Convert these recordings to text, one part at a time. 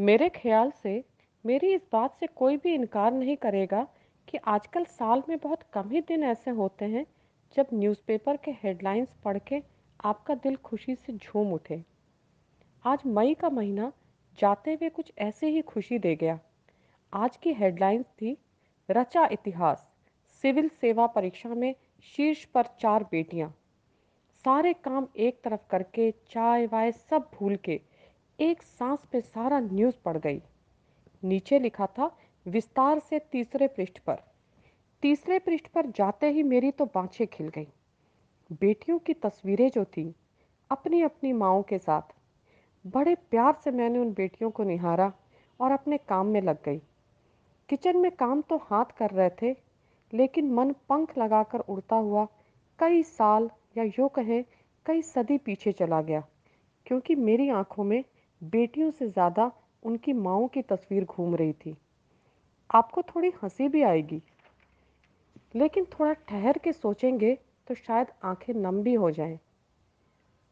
मेरे ख्याल से मेरी इस बात से कोई भी इनकार नहीं करेगा कि आजकल साल में बहुत कम ही दिन ऐसे होते हैं जब न्यूज़पेपर के हेडलाइंस पढ़ के आपका दिल खुशी से झूम उठे। आज मई का महीना जाते हुए कुछ ऐसे ही खुशी दे गया। आज की हेडलाइंस थी, रचा इतिहास, सिविल सेवा परीक्षा में शीर्ष पर चार बेटियाँ। सारे काम एक तरफ़ करके चाय वाय सब भूल के एक सांस पे सारा न्यूज़ पड़ गई। नीचे लिखा था, विस्तार से तीसरे पृष्ठ पर। तीसरे पृष्ठ पर जाते ही मेरी तो बाँछें खिल गई। बेटियों की तस्वीरें जो थी अपनी अपनी माओ के साथ। बड़े प्यार से मैंने उन बेटियों को निहारा और अपने काम में लग गई। किचन में काम तो हाथ कर रहे थे, लेकिन मन पंख लगाकर उड़ता हुआ कई साल या यूँ कहें, कई सदी पीछे चला गया, क्योंकि मेरी आँखों में बेटियों से ज़्यादा उनकी माओ की तस्वीर घूम रही थी। आपको थोड़ी हँसी भी आएगी, लेकिन थोड़ा ठहर के सोचेंगे तो शायद आँखें नम भी हो जाएँ।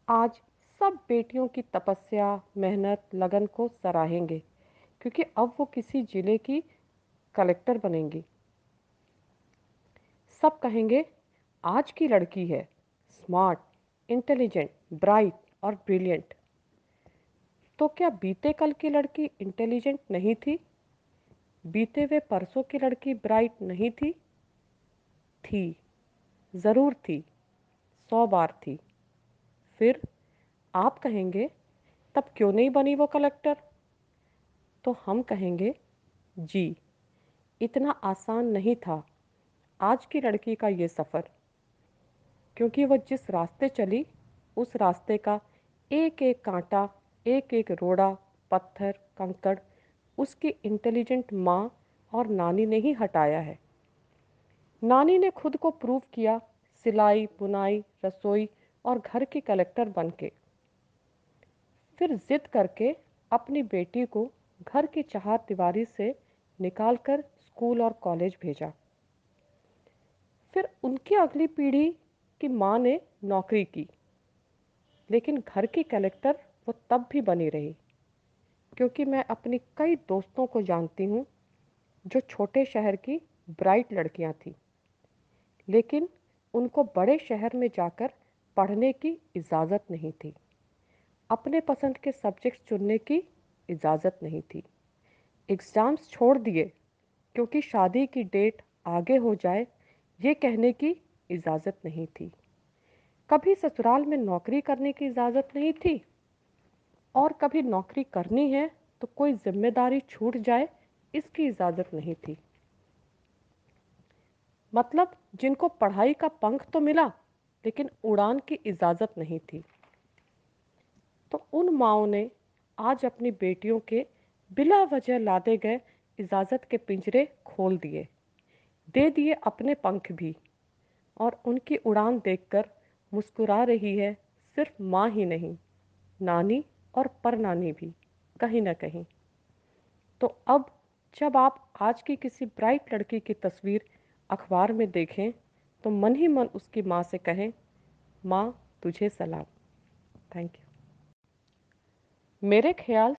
आज सब बेटियों की तपस्या, मेहनत, लगन को सराहेंगे, क्योंकि अब वो किसी ज़िले की कलेक्टर बनेंगी। सब कहेंगे, आज की लड़की है, स्मार्ट, इंटेलिजेंट, ब्राइट और ब्रिलियंट। तो क्या बीते कल की लड़की इंटेलिजेंट नहीं थी? बीते हुए परसों की लड़की ब्राइट नहीं थी? थी, ज़रूर थी, सौ बार थी। फिर आप कहेंगे, तब क्यों नहीं बनी वो कलेक्टर तो हम कहेंगे, जी, इतना आसान नहीं था आज की लड़की का ये सफ़र। क्योंकि वह जिस रास्ते चली, उस रास्ते का एक एक कांटा एक एक रोड़ा, पत्थर, कंकड़ उसकी इंटेलिजेंट माँ और नानी ने ही हटाया है। नानी ने खुद को प्रूव किया, सिलाई, बुनाई, रसोई और घर की कलेक्टर बन के। फिर जिद करके अपनी बेटी को घर की चाहत दीवारी से निकालकर स्कूल और कॉलेज भेजा। फिर उनकी अगली पीढ़ी की माँ ने नौकरी की, लेकिन घर की कलेक्टर वो तब भी बनी रही, क्योंकि मैं अपनी कई दोस्तों को जानती हूँ जो छोटे शहर की ब्राइट लड़कियाँ थीं। लेकिन उनको बड़े शहर में जाकर पढ़ने की इजाज़त नहीं थी। अपने पसंद के सब्जेक्ट्स चुनने की इजाज़त नहीं थी। एग्ज़ाम्स छोड़ दिए, क्योंकि शादी की डेट आगे हो जाए, ये कहने की इजाज़त नहीं थी। कभी ससुराल में नौकरी करने की इजाज़त नहीं थी? और कभी नौकरी करनी है तो कोई ज़िम्मेदारी छूट जाए, इसकी इजाज़त नहीं थी। मतलब जिनको पढ़ाई का पंख तो मिला, लेकिन उड़ान की इजाज़त नहीं थी। तो उन माओ ने आज अपनी बेटियों के बिला वजह लादे गए इजाज़त के पिंजरे खोल दिए। दे दिए अपने पंख भी और उनकी उड़ान देखकर मुस्कुरा रही है सिर्फ़ माँ ही नहीं, नानी और पर नानी भी, कहीं ना कहीं। तो अब जब आप आज की किसी ब्राइट लड़की की तस्वीर अखबार में देखें तो मन ही मन उसकी माँ से कहें, माँ, तुझे सलाम। थैंक यू मेरे ख्याल